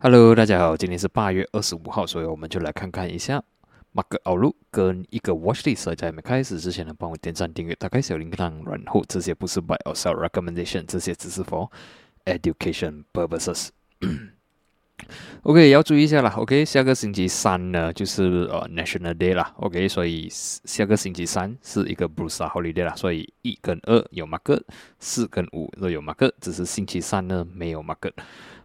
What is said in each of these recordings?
Hello，大家好，今天是八月二十五号，所以我们就来看看一下 Market Outlook 跟一个 Watch List。在没开始之前呢，帮我点赞、订阅、打开小铃铛，然后这些不是 Buy or Sell Recommendation，这些只是 For Education Purposes。OK，要注意一下啦。OK，下个星期三呢，就是呃 National Day 啦。OK，所以下个星期三是一个 Bruce Holiday 啦，所以一跟二有 Market，四跟五都有 Market，只是星期三呢没有 Market。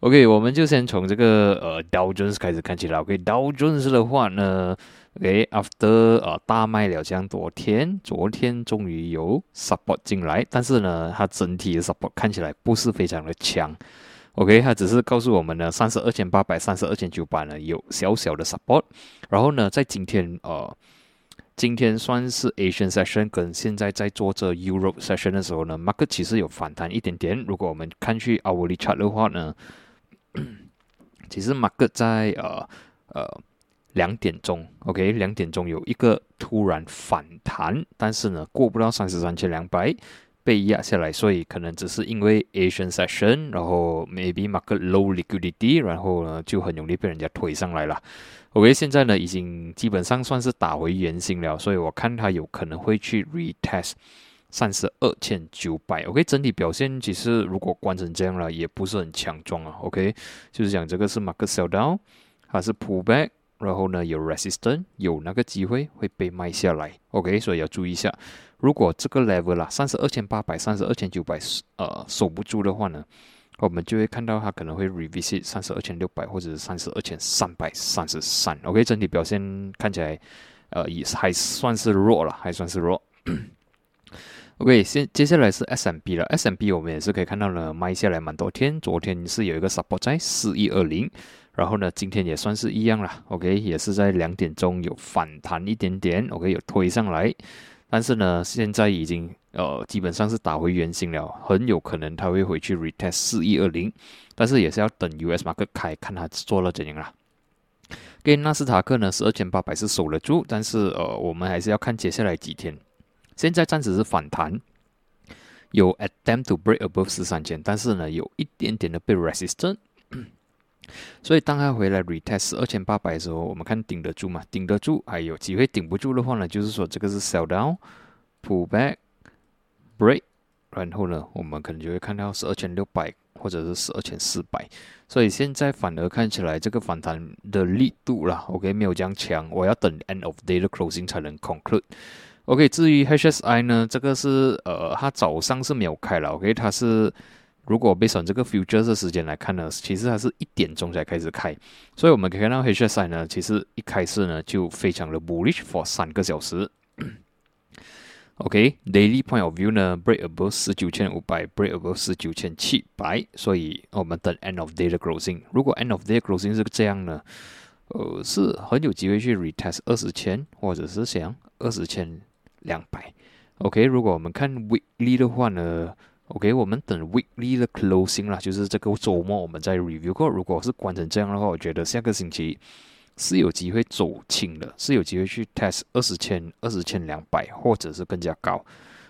OK，我们就先从这个呃 Dow Jones 开始看起来。OK，Dow Jones 的话呢，OK，After 呃大卖了这样多天，昨天终于有 Support 进来，但是呢，它整体的 Support 看起来不是非常的强。OK，它只是告诉我们呢，三十二千八百、三十二千九百呢有小小的 Support。然后呢，在今天呃，今天算是 Asian Session 跟现在在做这 Europe Session 的时候呢，Market 其实有反弹一点点。如果我们看去 Hourly Chart 的话呢，其实 market 在呃呃两点钟，OK，两点钟有一个突然反弹，但是呢过不到三十三千两百被压下来，所以可能只是因为 Asian session，然后 maybe market low liquidity，然后呢就很容易被人家推上来了。OK，现在呢已经基本上算是打回原形了，所以我看它有可能会去 retest。三十二千九百，OK，整体表现其实如果关成这样了，也不是很强壮啊，OK，就是讲这个是 market sell down，还是 pull back，然后呢有 resistance，有那个机会会被卖下来，OK，所以要注意一下，如果这个 level 啦，三十二千八百、三十二千九百呃守不住的话呢，我们就会看到它可能会 revisit 三十二千六百或者是三十二千三百三十三，OK，整体表现看起来呃也还算是弱了，还算是弱。OK，先接下来是 S M B 了。S M B 我们也是可以看到呢，卖下来蛮多天。昨天是有一个 support 在四一二零，然后呢，今天也算是一样了。OK，也是在两点钟有反弹一点点，OK，有推上来，但是呢，现在已经呃基本上是打回原形了，很有可能它会回去 retest 四一二零，但是也是要等 US market 开，看它做了怎样啦。跟纳斯达克呢是二千八百是守得住，但是呃我们还是要看接下来几天。现在暂时是反弹，有 attempt to break above 十三千，但是呢，有一点点的被 resistant，所以当它回来 retest 二千八百的时候，我们看顶得住吗？顶得住，还有机会顶不住的话呢，就是说这个是 sell down，pull back，break，然后呢，我们可能就会看到十二千六百或者是十二千四百，所以现在反而看起来这个反弹的力度啦，OK 没有这样强，我要等 end of day 的 closing 才能 conclude。OK，至于 HSI 呢，这个是呃，它早上是没有开了。OK，它是如果 based on 这个 future 的时间来看呢，其实它是一点钟才开始开，所以我们可以看到 HSI 呢，其实一开始呢就非常的 bullish for 三个小时。OK，daily point of view 呢，break above 十九千五百，break above 十九千七百，所以我们等 end of day 的 closing。如果 end of day closing 是这样呢，呃，是很有机会去 retest 二十千，或者是想二十千。两百，OK。如果我们看 weekly 的话呢，OK，我们等 weekly 的 closing 啦，就是这个周末我们再 review 过。如果是关成这样的话，我觉得下个星期是有机会走轻的，是有机会去 test 二十千、二十千两百，或者是更加高。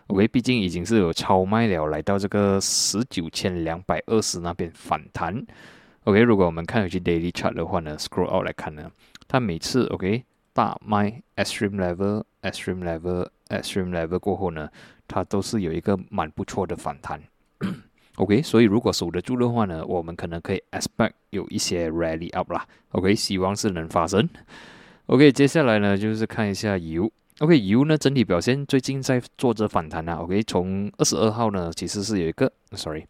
OK，毕竟已经是有超卖了，来到这个十九千两百二十那边反弹。OK，如果我们看回去 daily chart 的话呢，scroll out 来看呢，它每次 OK 大卖 extreme level、extreme level。Extreme level 过后呢，它都是有一个蛮不错的反弹。OK，所以如果守得住的话呢，我们可能可以 expect 有一些 rally up 啦。OK，希望是能发生。OK，接下来呢就是看一下油。OK，油呢整体表现最近在做着反弹啊。OK，从二十二号呢其实是有一个，sorry，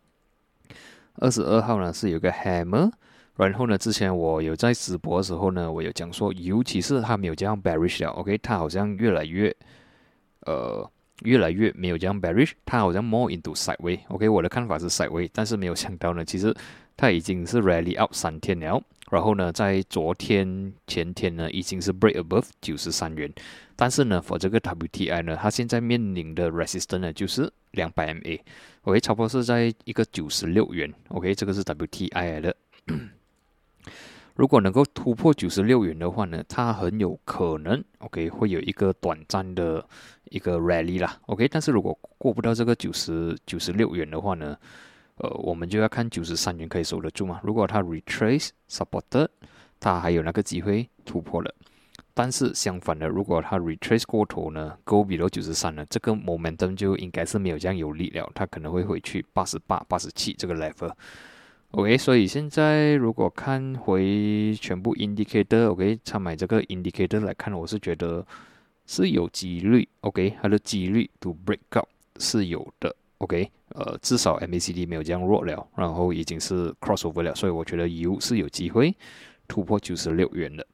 二十二号呢是有个 hammer，然后呢之前我有在直播的时候呢，我有讲说，尤其是它没有这样 bearish 了。OK，它好像越来越。呃，越来越没有这样 bearish，它好像 more into sideway，OK，我的看法是 sideway，但是没有想到呢，其实它已经是 rally out 三天了，然后呢，在昨天前天呢，已经是 break above 九十三元，但是呢，for 这个 WTI 呢，它现在面临的 resistance 呢就是两百 MA，OK，差不多是在一个九十六元，OK，这个是 WTI 的。如果能够突破九十六元的话呢，它很有可能，OK，会有一个短暂的一个 rally 啦，OK。但是如果过不到这个九十九十六元的话呢，呃，我们就要看九十三元可以守得住嘛。如果它 retrace supported，它还有那个机会突破了。但是相反的，如果它 retrace 过头呢，go below 九十三呢，这个 momentum 就应该是没有这样有力了，它可能会回去八十八、八十七这个 level。OK，所以现在如果看回全部 indicator，OK，参买这个 indicator 来看，我是觉得是有几率，OK，它的几率 to break up 是有的，OK，呃，至少 MACD 没有这样弱了，然后已经是 crossover 了，所以我觉得油是有机会突破九十六元的。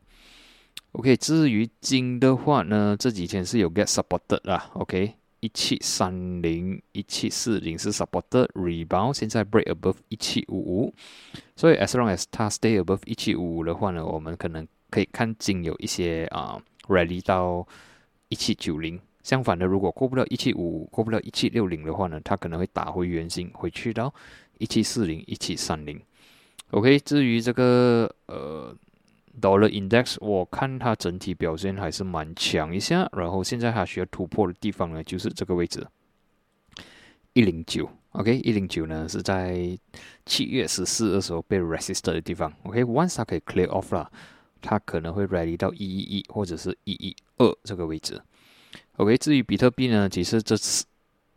OK，至于金的话呢，这几天是有 get supported 啦。OK，一七三零、一七四零是 supported rebound，现在 break above 一七五五。所以 as long as 它 stay above 一七五五的话呢，我们可能可以看金有一些啊 rally 到一七九零。相反的，如果过不了一七五五，过不了一七六零的话呢，它可能会打回原形，回去到一七四零、一七三零。OK，至于这个呃。Dollar Index，我看它整体表现还是蛮强一下，然后现在它需要突破的地方呢，就是这个位置，一零九，OK，一零九呢是在七月十四的时候被 resist 的地方，OK，once 它可以 clear off 了，它可能会 rally 到一一一或者是一一二这个位置，OK，至于比特币呢，其实这次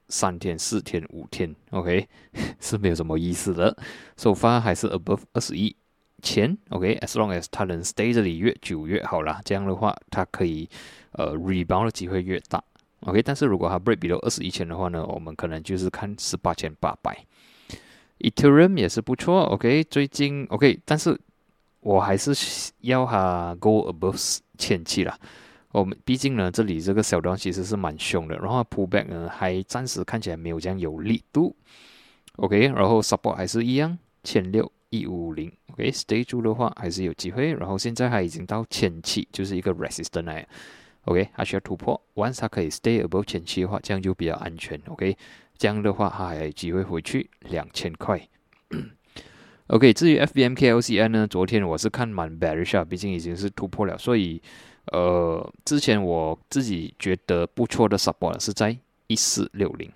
三天、四天、五天，OK 是没有什么意思的，首发还是 above 二十一。钱，OK，as long as 它能 stay 这里越久越好啦。这样的话，它可以呃 rebound 的机会越大，OK。但是如果它 break below 二十一千的话呢，我们可能就是看十八千八百。Ethereum 也是不错，OK。最近 OK，但是我还是要他 go above 千七啦。我们毕竟呢，这里这个小庄其实是蛮凶的，然后 pullback 呢还暂时看起来没有这样有力度，OK。然后 support 还是一样千六。一五零，OK，stay 住的话还是有机会。然后现在它已经到前期，就是一个 resistance OK，它需要突破。Once 它可以 stay above 前期的话，这样就比较安全，OK。这样的话它还有机会回去两千块。OK，至于 FBMKLCN 呢，昨天我是看蛮 bearish 啊，毕竟已经是突破了，所以呃，之前我自己觉得不错的 support 是在一四六零。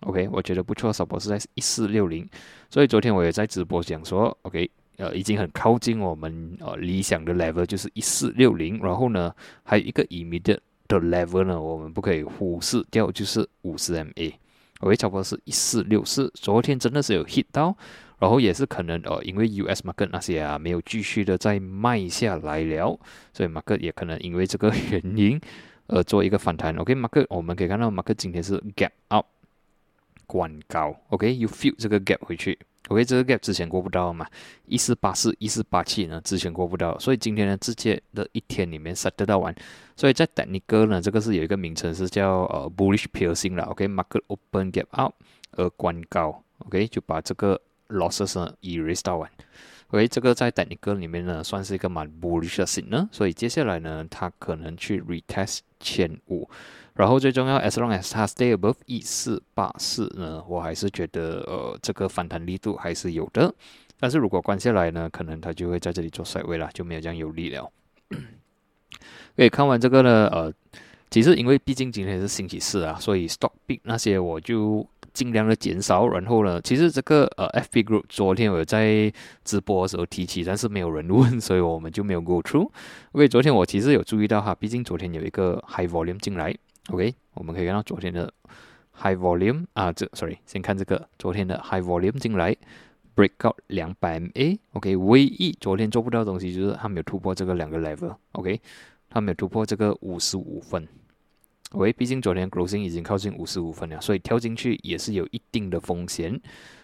OK，我觉得不错的，support 是在一四六零，所以昨天我也在直播讲说，OK，呃，已经很靠近我们呃理想的 level，就是一四六零，然后呢，还有一个 immediate 的 level 呢，我们不可以忽视掉，就是五十 MA，OK，差不多是一四六四，昨天真的是有 hit 到，然后也是可能呃，因为 US market 那些啊没有继续的再卖下来了，所以 market 也可能因为这个原因而做一个反弹，OK，market 我们可以看到 market 今天是 gap up。关高，OK，you feel 这个 gap 回去，OK，这个 gap 之前过不到嘛，一四八四、一四八七呢，之前过不到，所以今天呢，直接的一天里面 set 得到完，所以在 technical 呢，这个是有一个名称是叫呃 bullish piercing 了，OK，market open gap up 而关高，OK，就把这个 losses 呢 erase 到完，OK，这个在 technical 里面呢，算是一个蛮 bullish 的 sign 呢所以接下来呢，它可能去 retest 前五。然后最重要，as long as 它 stay above 一四八四呢，我还是觉得呃这个反弹力度还是有的。但是如果关下来呢，可能它就会在这里做甩位了，就没有这样有力了。可以看完这个呢，呃，其实因为毕竟今天是星期四啊，所以 stock big 那些我就尽量的减少。然后呢，其实这个呃 FB group 昨天我在直播的时候提起，但是没有人问，所以我们就没有 go through。因为昨天我其实有注意到哈，毕竟昨天有一个 high volume 进来。OK，我们可以看到昨天的 high volume 啊，这 sorry，先看这个昨天的 high volume 进来，break out 两百 MA。OK，唯一昨天做不到的东西就是它没有突破这个两个 level。OK，它没有突破这个五十五分。OK，毕竟昨天 closing 已经靠近五十五分了，所以跳进去也是有一定的风险。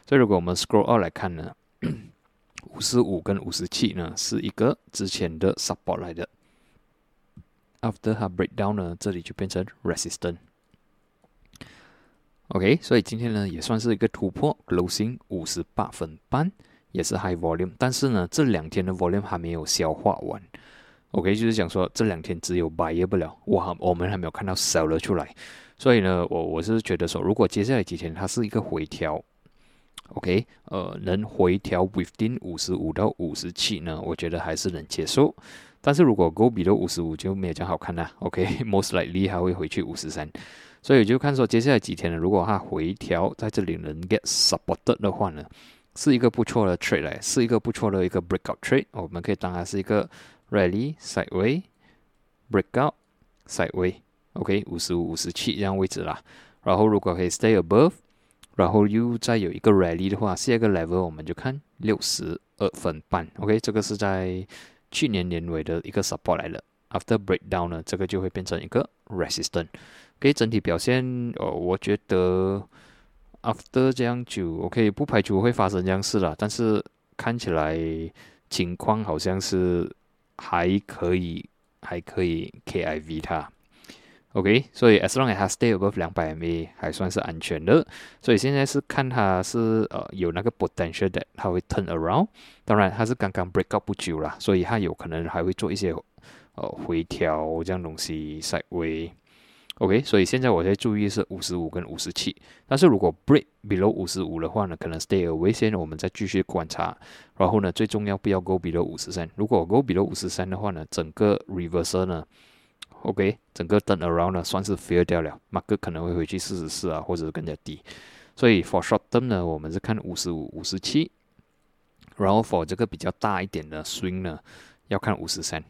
所以如果我们 scroll out 来看呢，五十五跟五十七呢是一个之前的 support 来的。After 它 breakdown 呢，这里就变成 resistant。OK，所以今天呢也算是一个突破，closing 五十八分半，也是 high volume。但是呢，这两天的 volume 还没有消化完。OK，就是讲说这两天只有 buy 不了，哇，我们还没有看到 seller 出来。所以呢，我我是觉得说，如果接下来几天它是一个回调，OK，呃，能回调 within 五十五到五十七呢，我觉得还是能接受。但是如果 go below 五十五就没有这样好看啦。OK，most likely 还会回去五十三。所以就看说接下来几天呢，如果它回调在这里能 get supported 的话呢，是一个不错的 trade 来，是一个不错的一个 breakout trade，我们可以当它是一个 rally sideway breakout sideway，OK，五十五、五十七这样位置啦。然后如果可以 stay above，然后又再有一个 rally 的话，下一个 level 我们就看六十二分半，OK，这个是在去年年尾的一个 support 来了。After breakdown 呢，这个就会变成一个 resistance。OK，整体表现，哦，我觉得 After 这样久，OK，不排除会发生这样事了，但是看起来情况好像是还可以，还可以 KIV 它。OK，所以 as long as 它 stay above 两百 MA 还算是安全的，所以现在是看它是呃有那个 potential that，它会 turn around。当然它是刚刚 break up 不久啦，所以它有可能还会做一些呃回调这样东西 sideway。OK，所以现在我在注意是五十五跟五十七，但是如果 break below 五十五的话呢，可能 stay away 先，我们再继续观察。然后呢，最重要不要 go below 五十三，如果 go below 五十三的话呢，整个 reversal 呢。OK，整个 turn around 呢算是 fail 掉了，马克可能会回去四十四啊，或者是更加低。所以 for short term 呢，我们是看五十五、五十七，然后 for 这个比较大一点的 swing 呢，要看五十三。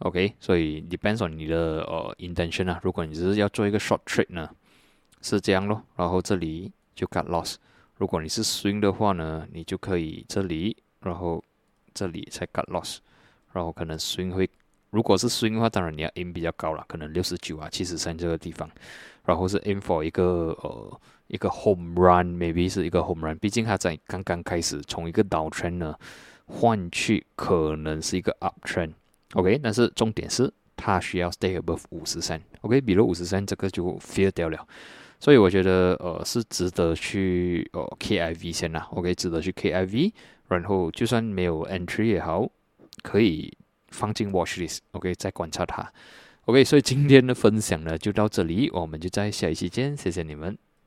OK，所以 depends on 你的呃 intention 啊，如果你只是要做一个 short trade 呢，是这样咯，然后这里就 cut loss。如果你是 swing 的话呢，你就可以这里，然后这里才 cut loss，然后可能 swing 会。如果是 swing 的话，当然你要 aim 比较高了，可能六十九啊、七十三这个地方，然后是 aim for 一个呃一个 home run，maybe 是一个 home run，毕竟它在刚刚开始从一个 down trend 呢换去可能是一个 up trend OK，但是重点是它需要 stay above 五十三，OK，比如五十三这个就 fail 掉了，所以我觉得呃是值得去呃 KIV 先啦，OK，值得去 KIV，然后就算没有 entry 也好，可以。放进 watch list，OK，再观察它，OK，所以今天的分享呢就到这里，我们就在下一期见，谢谢你们。